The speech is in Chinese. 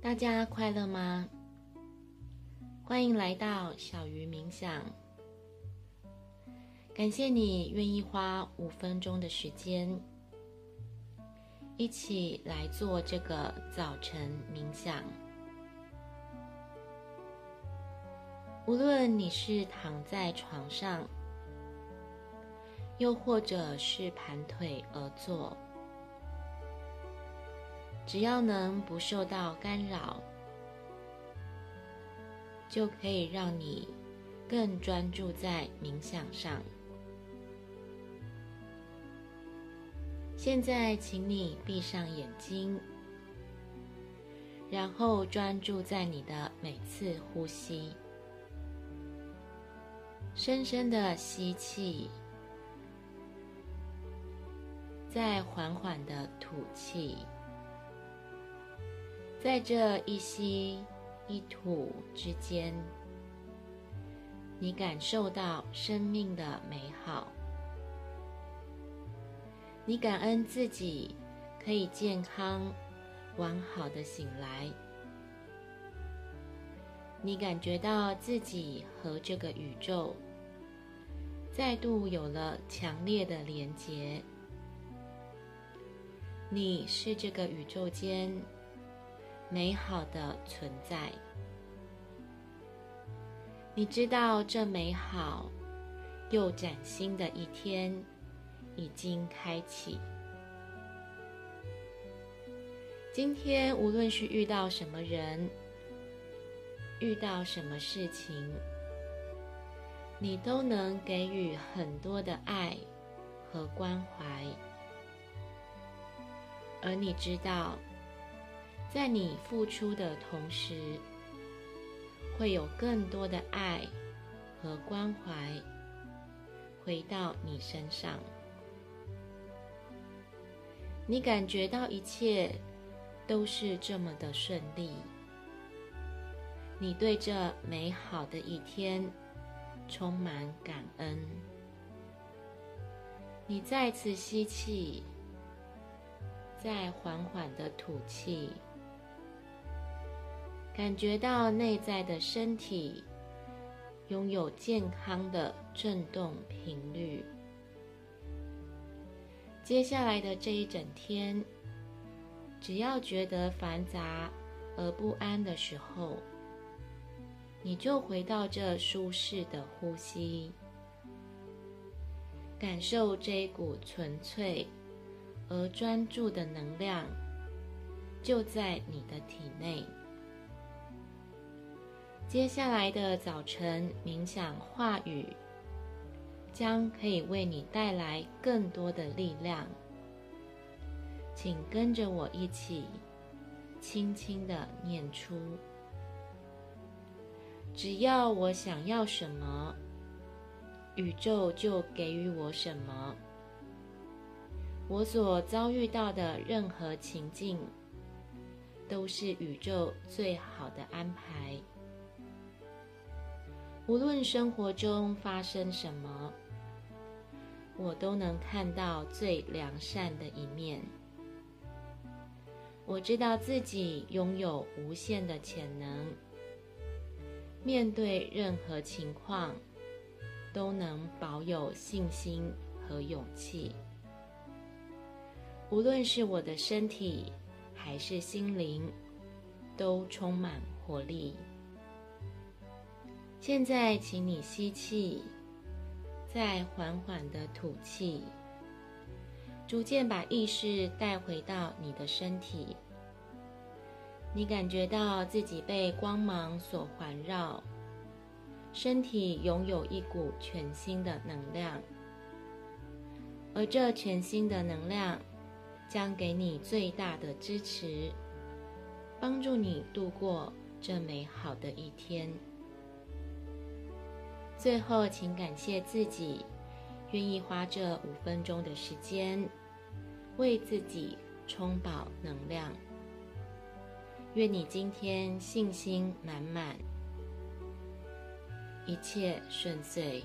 大家快乐吗？欢迎来到小鱼冥想。感谢你愿意花五分钟的时间，一起来做这个早晨冥想。无论你是躺在床上，又或者是盘腿而坐。只要能不受到干扰，就可以让你更专注在冥想上。现在，请你闭上眼睛，然后专注在你的每次呼吸，深深的吸气，再缓缓的吐气。在这一吸一吐之间，你感受到生命的美好。你感恩自己可以健康完好的醒来。你感觉到自己和这个宇宙再度有了强烈的连结。你是这个宇宙间。美好的存在，你知道这美好又崭新的一天已经开启。今天无论是遇到什么人，遇到什么事情，你都能给予很多的爱和关怀，而你知道。在你付出的同时，会有更多的爱和关怀回到你身上。你感觉到一切都是这么的顺利，你对这美好的一天充满感恩。你再次吸气，再缓缓的吐气。感觉到内在的身体拥有健康的振动频率。接下来的这一整天，只要觉得繁杂而不安的时候，你就回到这舒适的呼吸，感受这一股纯粹而专注的能量就在你的体内。接下来的早晨冥想话语，将可以为你带来更多的力量。请跟着我一起，轻轻的念出：只要我想要什么，宇宙就给予我什么。我所遭遇到的任何情境，都是宇宙最好的安排。无论生活中发生什么，我都能看到最良善的一面。我知道自己拥有无限的潜能，面对任何情况都能保有信心和勇气。无论是我的身体还是心灵，都充满活力。现在，请你吸气，再缓缓的吐气，逐渐把意识带回到你的身体。你感觉到自己被光芒所环绕，身体拥有一股全新的能量，而这全新的能量将给你最大的支持，帮助你度过这美好的一天。最后，请感谢自己，愿意花这五分钟的时间，为自己充饱能量。愿你今天信心满满，一切顺遂。